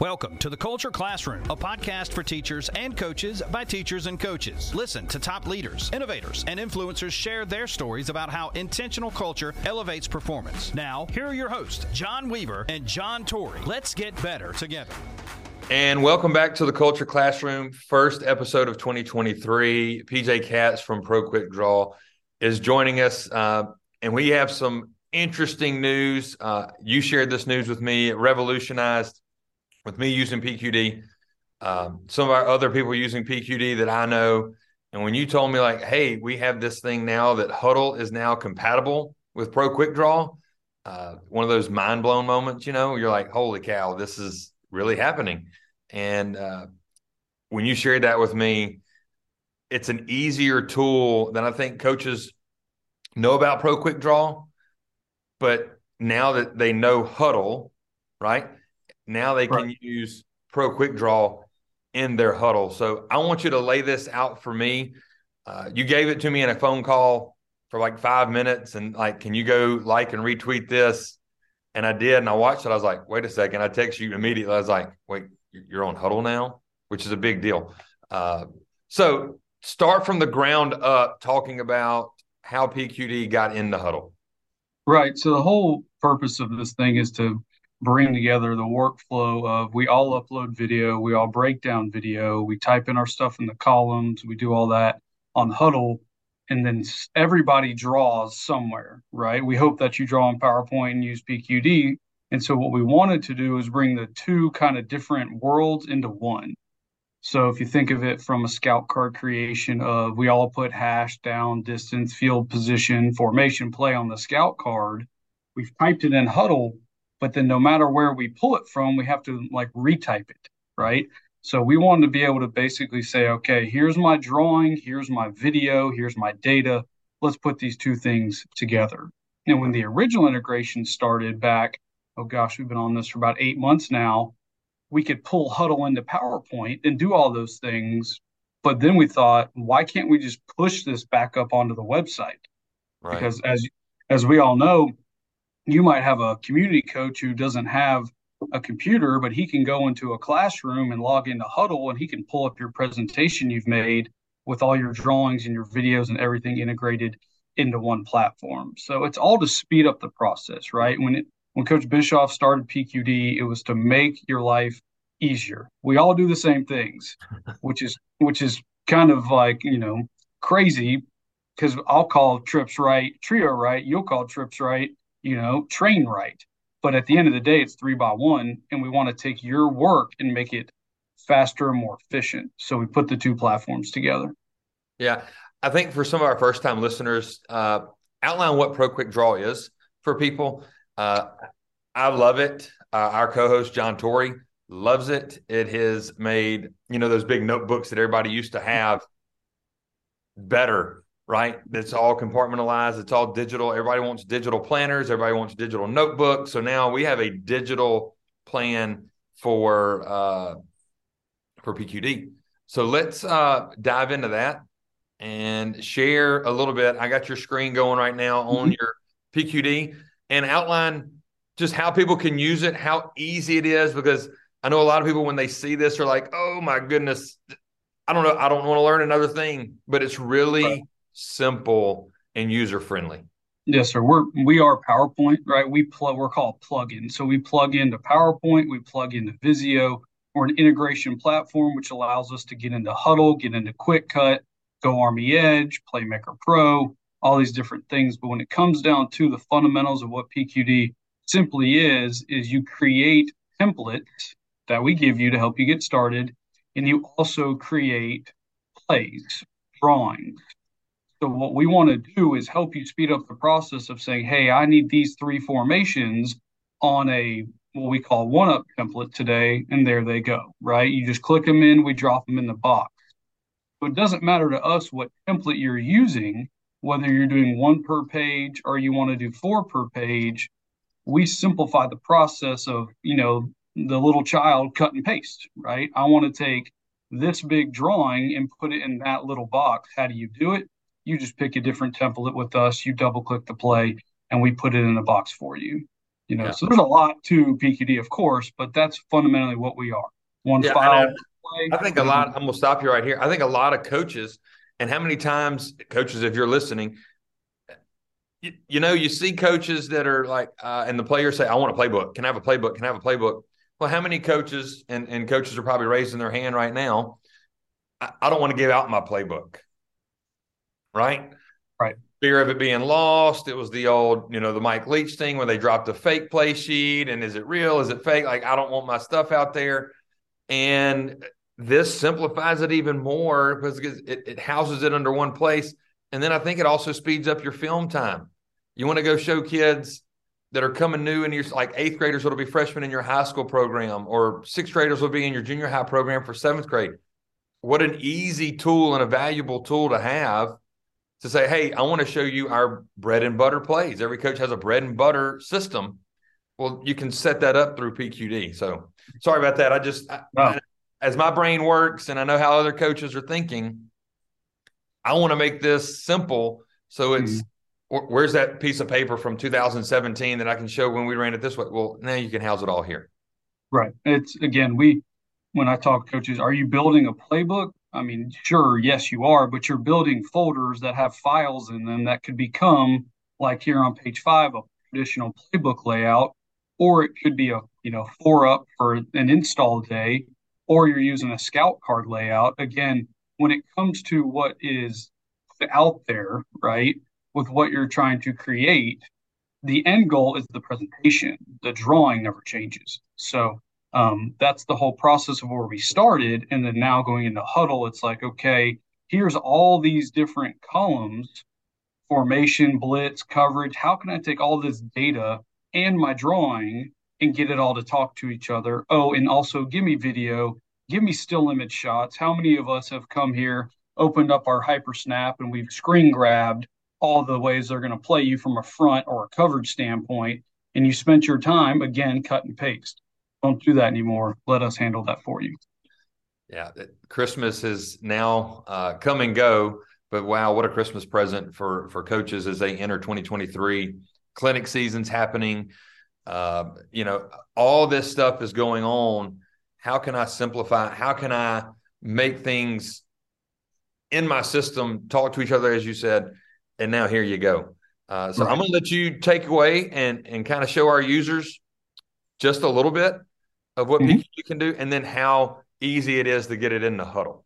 Welcome to the Culture Classroom, a podcast for teachers and coaches by teachers and coaches. Listen to top leaders, innovators, and influencers share their stories about how intentional culture elevates performance. Now, here are your hosts, John Weaver and John Torrey. Let's get better together. And welcome back to the Culture Classroom, first episode of 2023. PJ Katz from Pro Quick Draw is joining us, uh, and we have some interesting news. Uh, you shared this news with me. It revolutionized with me using PQD, um, some of our other people using PQD that I know. And when you told me, like, hey, we have this thing now that Hudl is now compatible with Pro Quick Draw, uh, one of those mind blown moments, you know, you're like, holy cow, this is really happening. And uh, when you shared that with me, it's an easier tool than I think coaches know about Pro Quick Draw. But now that they know Hudl, right? Now they can use Pro Quick Draw in their huddle. So I want you to lay this out for me. Uh, you gave it to me in a phone call for like five minutes and like, can you go like and retweet this? And I did. And I watched it. I was like, wait a second. I text you immediately. I was like, wait, you're on Hudl now, which is a big deal. Uh, so start from the ground up talking about how PQD got in the huddle. Right. So the whole purpose of this thing is to bring together the workflow of we all upload video, we all break down video, we type in our stuff in the columns, we do all that on Hudl, and then everybody draws somewhere, right? We hope that you draw in PowerPoint and use PQD. And so what we wanted to do is bring the two kind of different worlds into one. So if you think of it from a scout card creation of we all put hash down, distance, field position, formation, play on the scout card, we've typed it in Hudl but then no matter where we pull it from, we have to like retype it, right? So we wanted to be able to basically say, okay, here's my drawing, here's my video, here's my data. Let's put these two things together. And when the original integration started back, oh gosh, we've been on this for about eight months now, we could pull Hudl into PowerPoint and do all those things. But then we thought, why can't we just push this back up onto the website? Right. Because as as we all know, you might have a community coach who doesn't have a computer, but he can go into a classroom and log into Hudl and he can pull up your presentation you've made with all your drawings and your videos and everything integrated into one platform. So it's all to speed up the process, right? When it when Coach Bischoff started PQD, it was to make your life easier. We all do the same things, which is which is kind of like, you know, crazy because I'll call trips right, trio right, you'll call trips right, you know, train right. But at the end of the day, it's three by one, and we want to take your work and make it faster and more efficient. So we put the two platforms together. Yeah. I think for some of our first time listeners, uh, outline what Pro Quick Draw is for people. Uh, I love it. Uh, our co host, John Torrey, loves it. It has made, you know, those big notebooks that everybody used to have better right? It's all compartmentalized. It's all digital. Everybody wants digital planners. Everybody wants digital notebooks. So now we have a digital plan for uh, for PQD. So let's uh, dive into that and share a little bit. I got your screen going right now on mm-hmm. your PQD and outline just how people can use it, how easy it is, because I know a lot of people when they see this are like, "Oh my goodness, I don't know, I don't want to learn another thing," but it's really right simple, and user friendly. Yes, sir. We're we are PowerPoint, right? We plug. We're called plugins. So we plug into PowerPoint. We plug into Visio. We're an integration platform which allows us to get into Hudl, get into QwikCut, Go Army Edge, Playmaker Pro, all these different things. But when it comes down to the fundamentals of what PQD simply is, is you create templates that we give you to help you get started, and you also create plays, drawings, so what we want to do is help you speed up the process of saying, hey, I need these three formations on a what we call one up template today, and there they go, right? You just click them in, we drop them in the box. So it doesn't matter to us what template you're using, whether you're doing one per page or you want to do four per page. We simplify the process of, you know, the little child cut and paste, right? I want to take this big drawing and put it in that little box. How do you do it? You just pick a different template with us, you double click the play, and we put it in a box for you. You know, yeah. so there's a lot to PQD, of course, but that's fundamentally what we are. One yeah, file. I, I think a lot. I'm gonna stop you right here. I think a lot of coaches, and how many times coaches, if you're listening, you, you know, you see coaches that are like, uh, and the players say, "I want a playbook. Can I have a playbook? Can I have a playbook?" Well, how many coaches and, and coaches are probably raising their hand right now? I, I don't want to give out my playbook. Right. Right fear of it being lost. It was the old, you know, the Mike Leach thing where they dropped a fake play sheet and is it real? Is it fake? Like, I don't want my stuff out there. And this simplifies it even more because it, it houses it under one place. And then I think it also speeds up your film time. You want to go show kids that are coming new and you're like eighth graders that'll be freshmen in your high school program or sixth graders will be in your junior high program for seventh grade. What an easy tool and a valuable tool to have to say, hey, I want to show you our bread and butter plays. Every coach has a bread and butter system. Well, you can set that up through PQD. So sorry about that. I just, I, as my brain works and I know how other coaches are thinking, I want to make this simple. So it's, mm-hmm. where's that piece of paper from 2017 that I can show when we ran it this way? Well, now you can house it all here. Right. It's again, we, when I talk coaches, are you building a playbook I mean, sure, yes, you are, but you're building folders that have files in them that could become, like here on page five, a traditional playbook layout, or it could be a you know four up for an install day, or you're using a scout card layout. Again, when it comes to what is out there, right, with what you're trying to create, the end goal is the presentation. The drawing never changes. So um, that's the whole process of where we started. And then now going into Hudl, it's like, okay, here's all these different columns formation, blitz, coverage. How can I take all this data and my drawing and get it all to talk to each other? Oh, and also give me video, give me still image shots. How many of us have come here, opened up our HyperSnap, and we've screen grabbed all the ways they're going to play you from a front or a coverage standpoint? And you spent your time again cut and paste don't do that anymore. Let us handle that for you. Yeah, Christmas is now uh, come and go, but wow, what a Christmas present for for coaches as they enter 2023. Clinic season's happening. Uh, you know, all this stuff is going on. How can I simplify? How can I make things in my system talk to each other, as you said? And now here you go. Uh, so right. I'm going to let you take away and and kind of show our users just a little bit of what mm-hmm. PQD can do, and then how easy it is to get it in the huddle.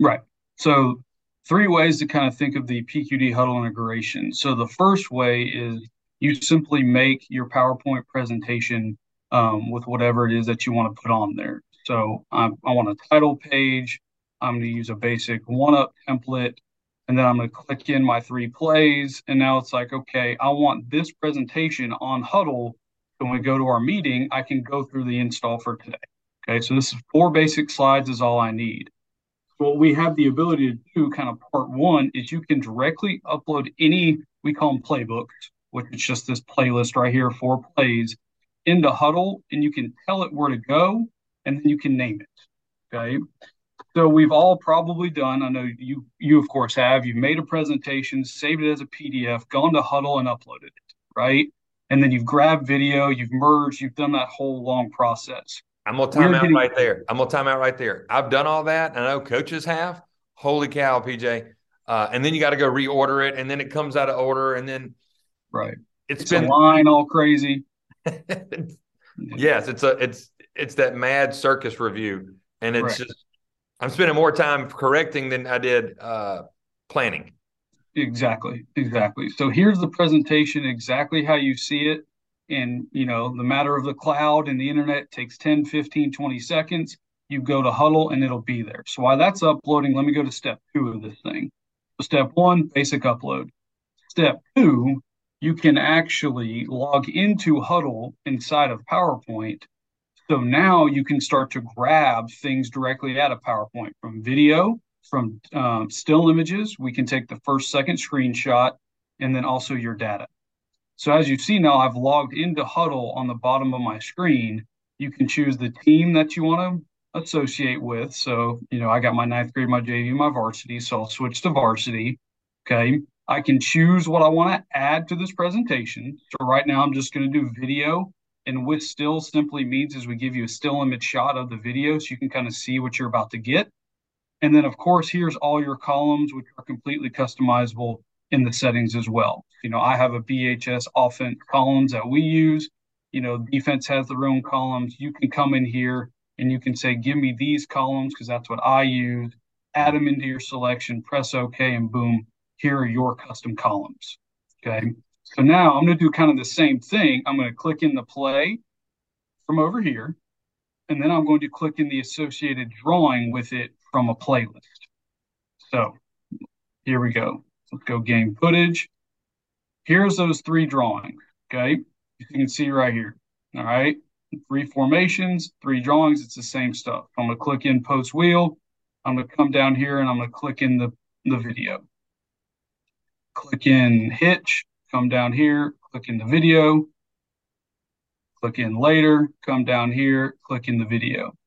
Right. So three ways to kind of think of the PQD Hudl integration. So the first way is you simply make your PowerPoint presentation um, with whatever it is that you want to put on there. So I want a title page. I'm going to use a basic one up template. And then I'm going to click in my three plays. And now it's like, okay, I want this presentation on Hudl when we go to our meeting, I can go through the install for today. Okay, so this is four basic slides is all I need. So what we have the ability to do, kind of part one, is you can directly upload any, we call them playbooks, which is just this playlist right here, four plays, into Hudl, and you can tell it where to go, and then you can name it. Okay. So we've all probably done, I know you you of course have, you've made a presentation, saved it as a PDF, gone to Hudl and uploaded it, right? And then you've grabbed video, you've merged, you've done that whole long process. I'm gonna time We're out getting- right there. I'm gonna time out right there. I've done all that, I know coaches have. Holy cow, PJ! Uh, and then you got to go reorder it, and then it comes out of order, and then right, it's, it's been line all crazy. yes, it's a it's it's that mad circus review, and it's right. just I'm spending more time correcting than I did uh, planning. Exactly, exactly. So here's the presentation exactly how you see it. And, you know, the matter of the cloud and the internet takes 10, 15, 20 seconds. You go to Hudl and it'll be there. So while that's uploading, let me go to step two of this thing. So step one, basic upload. Step two, you can actually log into Hudl inside of PowerPoint. So now you can start to grab things directly out of PowerPoint from video from um, still images. We can take the first, second screenshot, and then also your data. So as you see now, I've logged into Hudl on the bottom of my screen. You can choose the team that you want to associate with. So, you know, I got my ninth grade, my JV, my varsity. So I'll switch to varsity. Okay. I can choose what I want to add to this presentation. So right now I'm just going to do video And with still simply means is we give you a still image shot of the video so you can kind of see what you're about to get. And then, of course, here's all your columns, which are completely customizable in the settings as well. You know, I have a BHS offense columns that we use. You know, defense has their own columns. You can come in here and you can say, give me these columns because that's what I use. Add them into your selection, press OK, and boom, here are your custom columns. Okay. So now I'm going to do kind of the same thing. I'm going to click in the play from over here, and then I'm going to click in the associated drawing with it from a playlist. So here we go. Let's go game footage. Here's those three drawings. Okay. You can see right here. All right. Three formations, three drawings. It's the same stuff. I'm going to click in post wheel. I'm going to come down here and I'm going to click in the, the video. Click in hitch, come down here, click in the video, click in later, come down here, click in the video.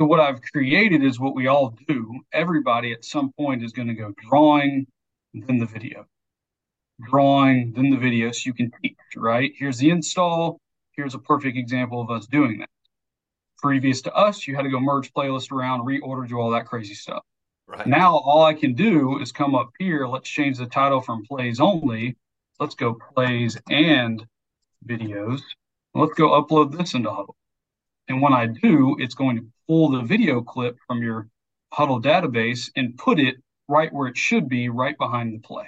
So what I've created is what we all do. Everybody at some point is going to go drawing, then the video. Drawing, then the video, so you can teach, right? Here's the install. Here's a perfect example of us doing that. Previous to us, you had to go merge playlist around, reorder, do all that crazy stuff. Right. Now all I can do is come up here. Let's change the title from plays only. Let's go plays and videos. Let's go upload this into Hudl. And when I do, it's going to pull the video clip from your Hudl database and put it right where it should be, right behind the play.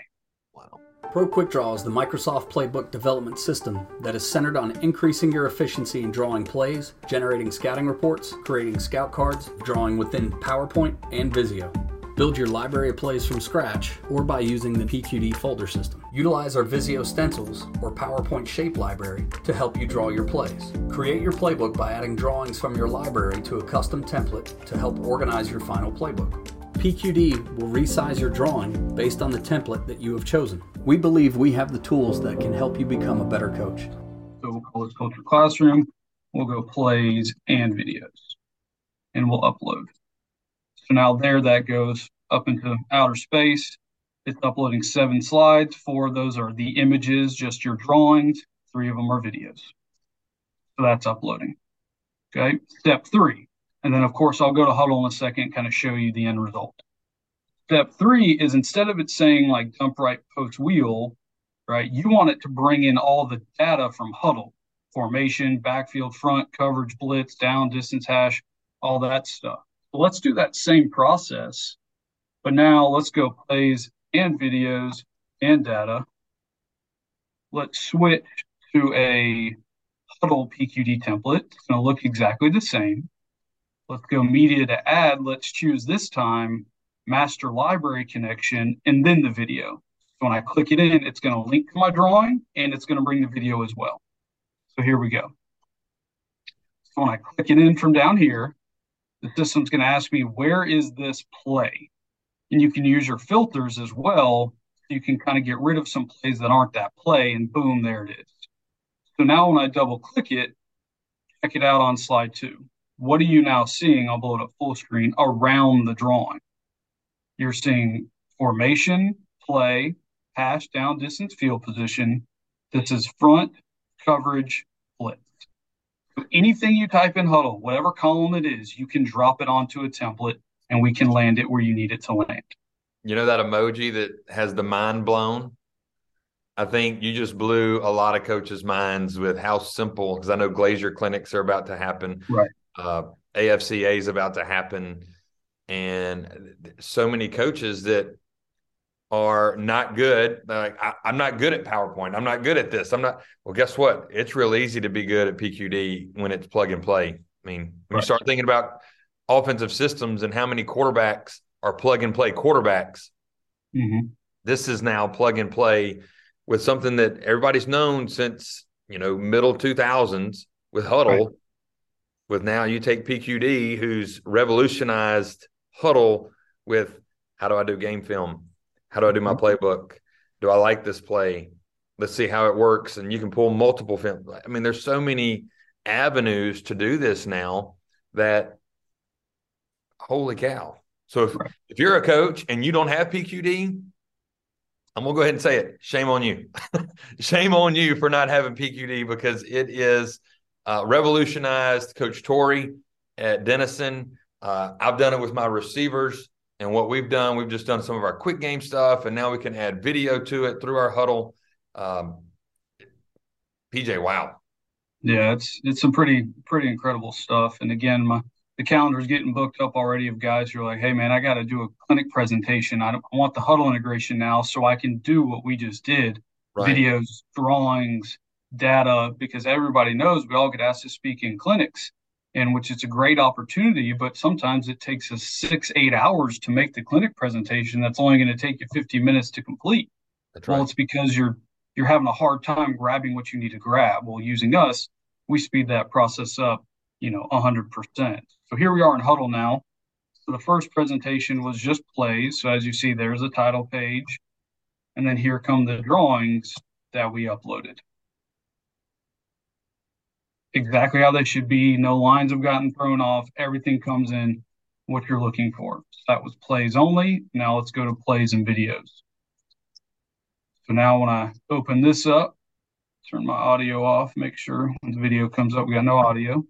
Wow. Pro Quick Draw is the Microsoft Playbook development system that is centered on increasing your efficiency in drawing plays, generating scouting reports, creating scout cards, drawing within PowerPoint and Visio. Build your library of plays from scratch or by using the PQD folder system. Utilize our Visio stencils or PowerPoint shape library to help you draw your plays. Create your playbook by adding drawings from your library to a custom template to help organize your final playbook. PQD will resize your drawing based on the template that you have chosen. We believe we have the tools that can help you become a better coach. So we'll call this Culture Classroom. We'll go plays and videos, and we'll upload. So now there that goes up into outer space. It's uploading seven slides. Four of those are the images, just your drawings. Three of them are videos. So that's uploading. Okay. Step three. And then, of course, I'll go to Hudl in a second, kind of show you the end result. Step three is instead of it saying like dump right post wheel, right, you want it to bring in all the data from Hudl, formation, backfield, front, coverage, blitz, down, distance hash, all that stuff let's do that same process, but now let's go plays and videos and data. Let's switch to a Hudl PQD template. It's going to look exactly the same. Let's go media to add. Let's choose this time master library connection and then the video. So when I click it in, it's going to link to my drawing and it's going to bring the video as well. So here we go. So when I click it in from down here, the system's going to ask me, where is this play? And you can use your filters as well. You can kind of get rid of some plays that aren't that play, and boom, there it is. So now when I double click it, check it out on slide two. What are you now seeing? I'll blow it up full screen around the drawing. You're seeing formation, play, hash, down, distance, field position. This is front, coverage, anything you type in Hudl, whatever column it is, you can drop it onto a template and we can land it where you need it to land. You know that emoji that has the mind blown? I think you just blew a lot of coaches' minds with how simple, because I know Glazier clinics are about to happen. Right. Uh, AFCA is about to happen. And so many coaches that are not good. Like, I, am not good at PowerPoint. I'm not good at this. I'm not. Well, guess what? It's real easy to be good at PQD when it's plug and play. I mean, when right. you start thinking about offensive systems and how many quarterbacks are plug and play quarterbacks, mm-hmm. this is now plug and play with something that everybody's known since you know middle 2000s with Hudl. Right. With now you take PQD, who's revolutionized Hudl with how do I do game film? How do I do my mm-hmm. playbook? Do I like this play? Let's see how it works. And you can pull multiple film. I mean, there's so many avenues to do this now that holy cow. So if, if you're a coach and you don't have PQD, I'm gonna go ahead and say it. Shame on you. Shame on you for not having PQD because it is uh, revolutionized Coach Torrey at Denison. Uh, I've done it with my receivers. And what we've done, we've just done some of our quick game stuff, and now we can add video to it through our Hudl. Um, PJ, wow. Yeah, it's it's some pretty pretty incredible stuff. And again, my the calendar's getting booked up already of guys who are like, hey man, I got to do a clinic presentation. I, I, want the Hudl integration now so I can do what we just did, right. videos, drawings, data, because everybody knows we all get asked to speak in clinics and which is a great opportunity, but sometimes it takes us six, eight hours to make the clinic presentation. That's only going to take you 50 minutes to complete. That's right. Well, it's because you're you're having a hard time grabbing what you need to grab. Well, using us, we speed that process up, you know, 100%. So here we are in Hudl now. So the first presentation was just plays. So as you see, there's a title page. And then here come the drawings that we uploaded exactly how they should be. No lines have gotten thrown off. Everything comes in what you're looking for. So that was plays only. Now let's go to plays and videos. So now when I open this up, turn my audio off, make sure when the video comes up, we got no audio.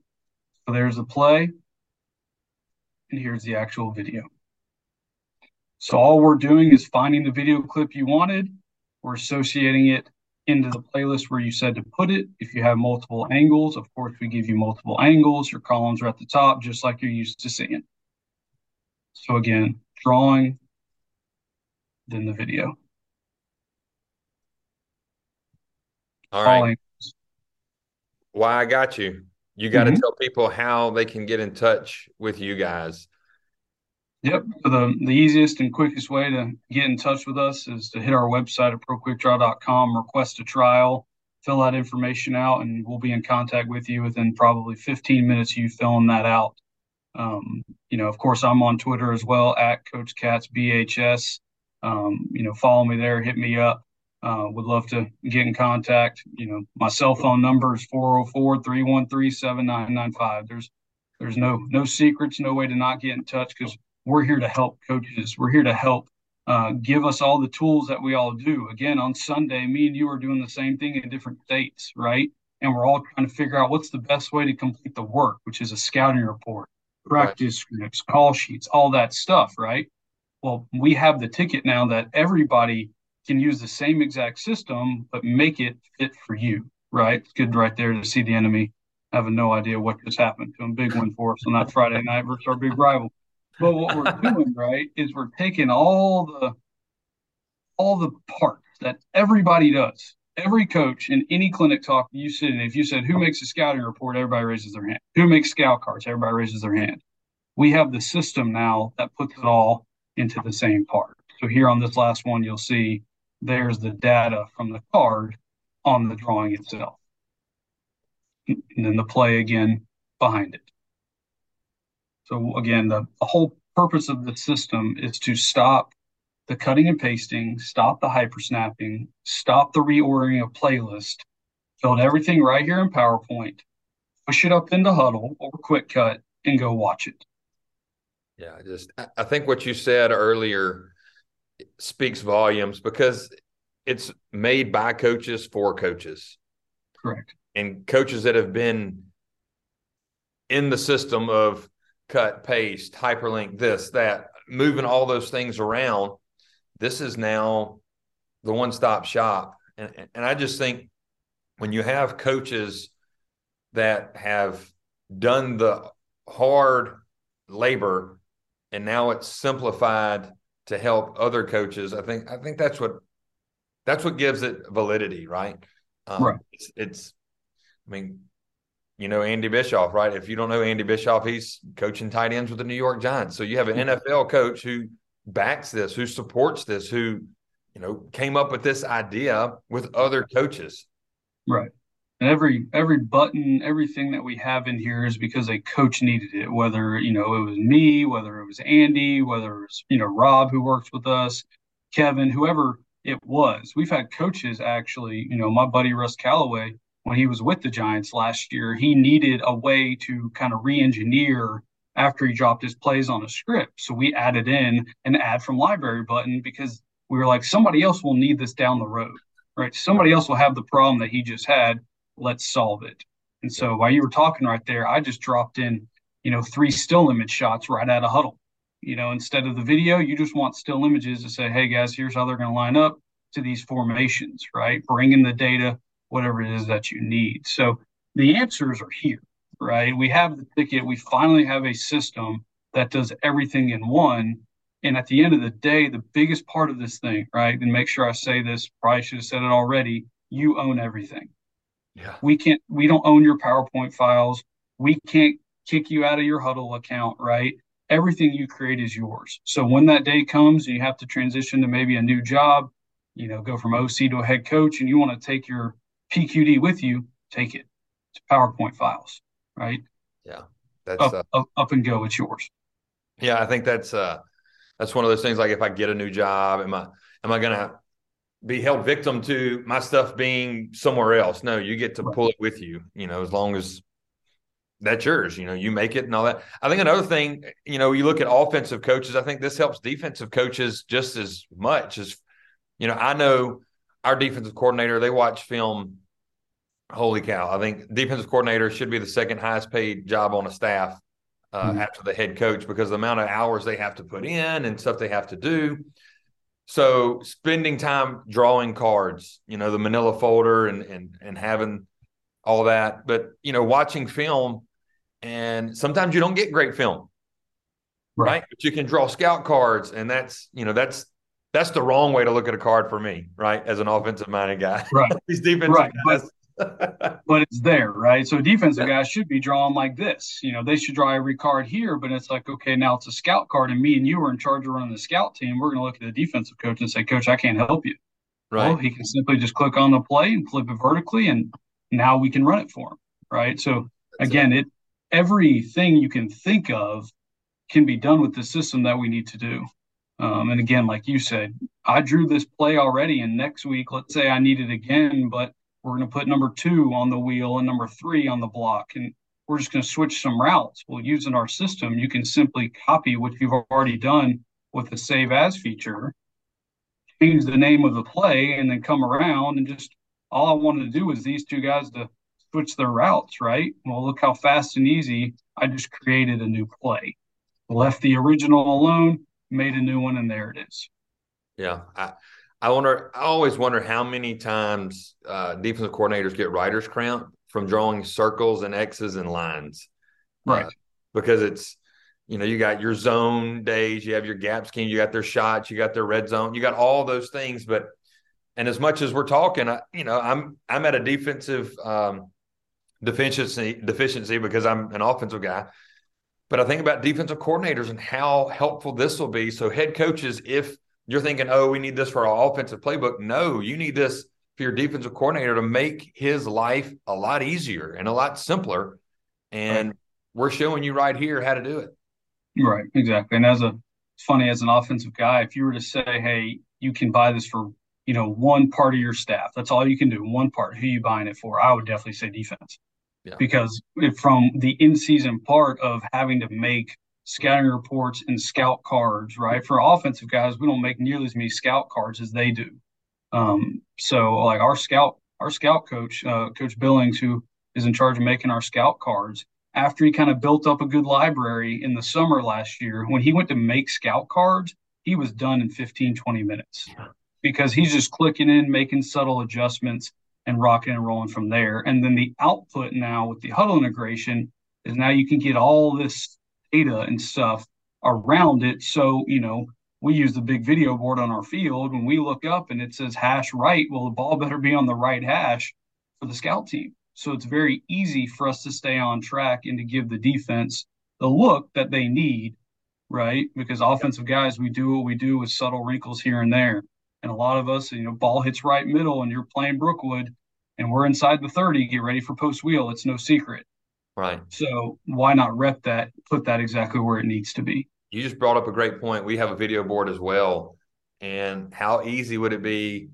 So there's the play. And here's the actual video. So all we're doing is finding the video clip you wanted. We're associating it into the playlist where you said to put it. If you have multiple angles, of course, we give you multiple angles. Your columns are at the top, just like you're used to seeing. So again, drawing, then the video. All right. Why I got you. You got to mm-hmm. tell people how they can get in touch with you guys. Yep. The, the easiest and quickest way to get in touch with us is to hit our website at proquickdraw.com, request a trial, fill that information out, and we'll be in contact with you within probably 15 minutes you filling that out. Um, you know, of course, I'm on Twitter as well at Coach Katz BHS. Um, you know, follow me there, hit me up. Uh, would love to get in contact. You know, my cell phone number is 404 313 7995. There's there's no no secrets, no way to not get in touch because we're here to help coaches. We're here to help uh, give us all the tools that we all do. Again, on Sunday, me and you are doing the same thing in different states, right? And we're all trying to figure out what's the best way to complete the work, which is a scouting report, practice right. scripts, call sheets, all that stuff, right? Well, we have the ticket now that everybody can use the same exact system, but make it fit for you, right? It's good right there to see the enemy having no idea what just happened to him. Big win for us on that Friday night versus our big rival. But what we're doing, right, is we're taking all the all the parts that everybody does. Every coach in any clinic talk you sit in, if you said who makes a scouting report, everybody raises their hand. Who makes scout cards? Everybody raises their hand. We have the system now that puts it all into the same part. So here on this last one, you'll see there's the data from the card on the drawing itself. And then the play again behind it. So again, the, the whole purpose of the system is to stop the cutting and pasting, stop the hyper snapping, stop the reordering of playlist, build everything right here in PowerPoint, push it up into Hudl or QwikCut, and go watch it. Yeah, I just I think what you said earlier speaks volumes because it's made by coaches for coaches. Correct. And coaches that have been in the system of cut, paste, hyperlink, this, that, moving all those things around. This is now the one stop shop. And, and I just think when you have coaches that have done the hard labor and now it's simplified to help other coaches, I think I think that's what that's what gives it validity, right? Um, right. It's, it's I mean, you know Andy Bischoff, right? If you don't know Andy Bischoff, he's coaching tight ends with the New York Giants. So you have an mm-hmm. NFL coach who backs this, who supports this, who you know came up with this idea with other coaches. Right. And every every button, everything that we have in here is because a coach needed it. Whether you know it was me, whether it was Andy, whether it was you know Rob who works with us, Kevin, whoever it was. We've had coaches actually. You know, my buddy Russ Callaway when he was with the Giants last year, he needed a way to kind of re-engineer after he dropped his plays on a script. So we added in an add from library button because we were like, somebody else will need this down the road, right? Somebody else will have the problem that he just had. Let's solve it. And so while you were talking right there, I just dropped in, you know, three still image shots right out of Hudl. You know, instead of the video, you just want still images to say, hey guys, here's how they're going to line up to these formations, right? Bring in the data, whatever it is that you need. So the answers are here, right? We have the ticket. We finally have a system that does everything in one. And at the end of the day, the biggest part of this thing, right? And make sure I say this, probably should have said it already. You own everything. Yeah. We can't, we don't own your PowerPoint files. We can't kick you out of your Hudl account, right? Everything you create is yours. So when that day comes and you have to transition to maybe a new job, you know, go from OC to a head coach and you want to take your PQD with you, take it. It's PowerPoint files, right? Yeah. That's Up, uh, up, up and go. It's yours. yeah, I think that's uh that's one of those things like if I get a new job, am I am I gonna be held victim to my stuff being somewhere else? No, you get to Right. pull it with you, you know, as long as that's yours, you know, you make it and all that. I think another thing, you know, you look at offensive coaches, I think this helps defensive coaches just as much as you know, I know our defensive coordinator, they watch film. Holy cow. I think defensive coordinator should be the second highest paid job on a staff uh, Mhm. after the head coach because the amount of hours they have to put in and stuff they have to do. So spending time drawing cards, you know, the manila folder and and and having all that, but you know, watching film and sometimes you don't get great film Right. right? But you can draw scout cards, and that's you know that's that's the wrong way to look at a card for me, right? As an offensive minded guy, Right. These defensive Right, guys, but it's there, right? So defensive guys should be drawn like this. You know, they should draw every card here, but it's like, okay, now it's a scout card, and me and you are in charge of running the scout team. We're going to look at the defensive coach and say, Coach, I can't help you. right? Well, he can simply just click on the play and flip it vertically, and now we can run it for him, right? So That's again, it everything you can think of can be done with the system that we need to do. Um, and again, like you said, I drew this play already, and next week, let's say I need it again, but we're going to put number two on the wheel and number three on the block, and we're just going to switch some routes. Well, using our system, you can simply copy what you've already done with the save as feature, change the name of the play, and then come around and just all I wanted to do was these two guys to switch their routes, right? Well, look how fast and easy I just created a new play. Left the original alone, made a new one, and there it is. Yeah, I I wonder. I always wonder how many times uh, defensive coordinators get writer's cramp from drawing circles and X's and lines, Right. Uh, because it's you know you got your zone days, you have your gap scheme, you got their shots, you got their red zone, you got all those things, but and as much as we're talking, I, you know, I'm I'm at a defensive um, deficiency deficiency because I'm an offensive guy. But I think about defensive coordinators and how helpful this will be. So head coaches, if you're thinking, oh, we need this for our offensive playbook, no, you need this for your defensive coordinator to make his life a lot easier and a lot simpler. And we're showing you right here how to do it. Right, exactly. And as a it's funny as an offensive guy, if you were to say, "Hey, you can buy this for you know one part of your staff," that's all you can do. One part. Who you buying it for? I would definitely say defense, Yeah. because from the in-season part of having to make scouting reports and scout cards, right? For offensive guys, we don't make nearly as many scout cards as they do. Um, so like our scout, our scout coach, uh, Coach Billings, who is in charge of making our scout cards, after he kind of built up a good library in the summer last year, when he went to make scout cards, he was done in 15, 20 minutes because he's just clicking in, making subtle adjustments and rocking and rolling from there. And then the output now with the Hudl integration is now you can get all this data and stuff around it. So, you know, we use the big video board on our field. When we look up and it says hash right, well, the ball better be on the right hash for the scout team. So it's very easy for us to stay on track and to give the defense the look that they need, right? Because offensive guys, we do what we do with subtle wrinkles here and there. And a lot of us, you know, ball hits right middle and you're playing Brookwood and we're inside the 30, get ready for post wheel. It's no secret. Right. So why not rep that, put that exactly where it needs to be? You just brought up a great point. We have a video board as well. And how easy would it be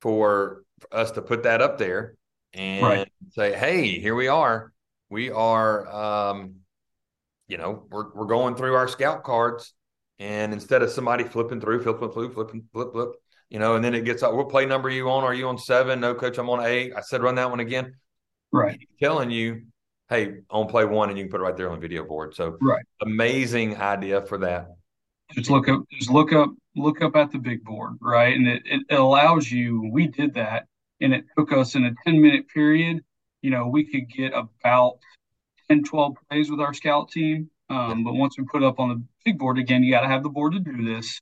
for, for us to put that up there and Right. say, hey, here we are. We are, um, you know, we're, we're going through our scout cards. And instead of somebody flipping through, flipping through, flipping, flip, flip, you know, and then it gets, out. what play number are you on? Are you on seven? No, coach, I'm on eight. I said, run that one again. Right. Telling you, hey, on play one, and you can put it right there on the video board. So right. amazing idea for that. Just look up, just look up, look up at the big board, right? And it, it allows you, we did that and it took us in a 10 minute period, you know, we could get about 10, 12 plays with our scout team. Um, but once we put up on the big board again, you got to have the board to do this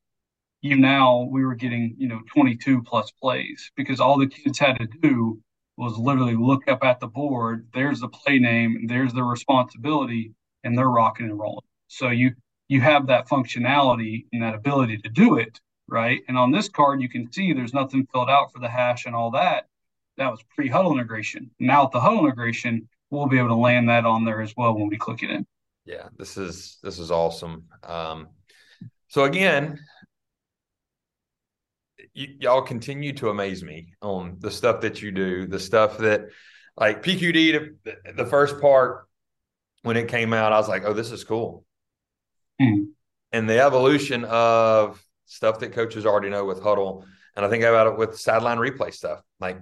you now we were getting you know 22 plus plays because all the kids had to do was literally look up at the board there's the play name there's the responsibility and they're rocking and rolling. So you you have that functionality and that ability to do it right? And on this card you can see there's nothing filled out for the hash and all that. That was pre-Hudl integration. Now with the Hudl integration we'll be able to land that on there as well when we click it in. Yeah this is this is awesome. Um, so again y- y'all continue to amaze me on the stuff that you do, the stuff that like PQD, the, the first part when it came out, I was like, oh, this is cool. Mm. And the evolution of stuff that coaches already know with Hudl. And I think about it with sideline replay stuff. Like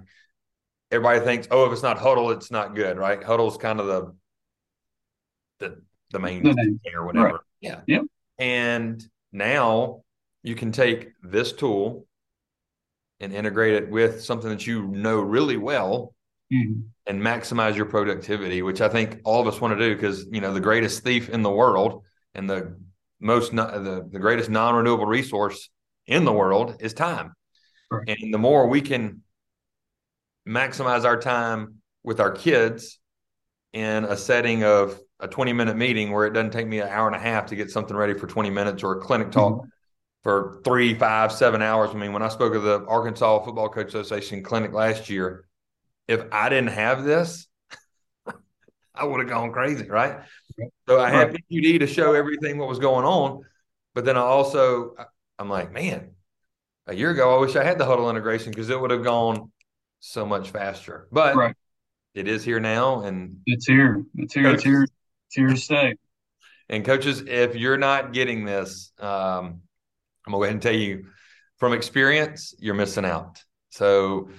everybody thinks, oh, if it's not Hudl, it's not good, right? Hudl's kind of the the the main the or whatever. Right. Yeah. Yep. And now you can take this tool and integrate it with something that you know really well mm-hmm. and maximize your productivity, which I think all of us want to do because you know the greatest thief in the world and the most the, the greatest non-renewable resource in the world is time. Right. And the more we can maximize our time with our kids in a setting of a 20 minute meeting where it doesn't take me an hour and a half to get something ready for 20 minutes or a clinic talk mm-hmm for three, five, seven hours. I mean, when I spoke of the Arkansas Football Coach Association clinic last year, if I didn't have this, I would have gone crazy, right? So I had PQD to show everything what was going on, but then I also I'm like, man, a year ago I wish I had the Hudl integration because it would have gone so much faster. But right. it is here now, and it's here. It's here. Coaches, it's here. It's here to stay. And coaches, if you're not getting this, um, I'm gonna go ahead and tell you from experience, you're missing out. So,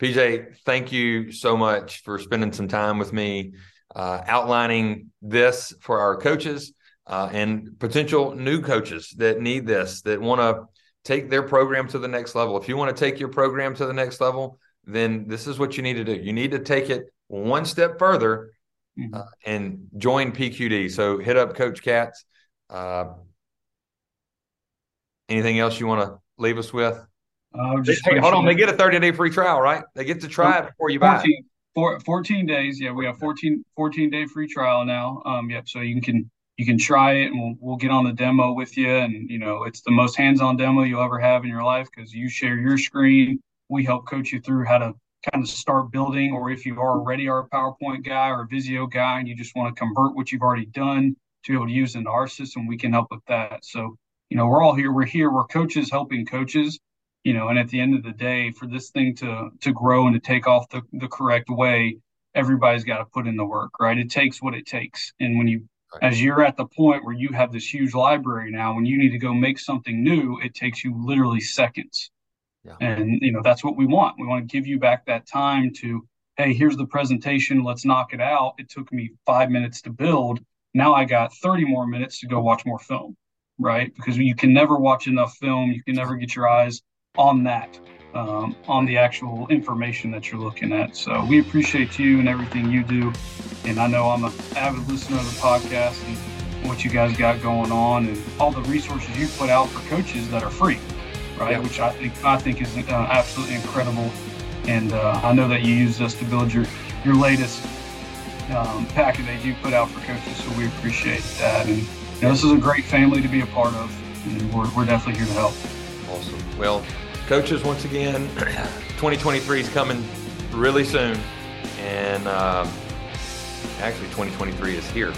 PJ, thank you so much for spending some time with me, uh, outlining this for our coaches uh, and potential new coaches that need this, that want to take their program to the next level. If you want to take your program to the next level, then this is what you need to do. You need to take it one step further mm-hmm. uh, and join PQD. So hit up Coach Katz. Anything else you want to leave us with? Uh, hey, hold on. They get a 30 day free trial, right? They get to try it before you buy it. 14 days. Yeah, we have 14, 14 day free trial now. Um, yep. So you can you can try it, and we'll we'll get on the demo with you. And you know, it's the most hands on demo you'll ever have in your life because you share your screen. We help coach you through how to kind of start building, or if you are already our PowerPoint guy or a Visio guy, and you just want to convert what you've already done to be able to use into our system, we can help with that. So you know, we're all here. We're here. We're coaches helping coaches. You know, and at the end of the day, for this thing to to grow and to take off the, the correct way, everybody's got to put in the work, right? It takes what it takes. And when you right. as you're at the point where you have this huge library now, when you need to go make something new, it takes you literally seconds. Yeah. And you know, that's what we want. We want to give you back that time to, hey, here's the presentation, let's knock it out. It took me five minutes to build. Now I got 30 more minutes to go watch more film right? Because you can never watch enough film, you can never get your eyes on that, um, on the actual information that you're looking at. So we appreciate you and everything you do. And I know I'm an avid listener of the podcast and what you guys got going on and all the resources you put out for coaches that are free, right? Yeah. Which I think I think is uh, absolutely incredible. And uh, I know that you use us to build your your latest um, package that you put out for coaches. So we appreciate that. And this is a great family to be a part of, and we're, we're definitely here to help. Awesome. Well, coaches, once again, 2023 is coming really soon, and um, actually 2023 is here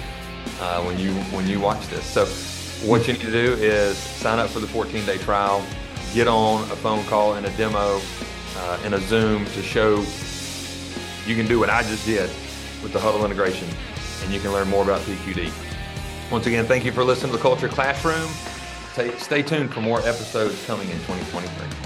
uh, when you when you watch this. So, what you need to do is sign up for the 14 day trial, get on a phone call and a demo uh, a Zoom to show you can do what I just did with the Hudl integration, and you can learn more about PQD. Once again, thank you for listening to the Culture Classroom. Stay, tuned for more episodes coming in 2023.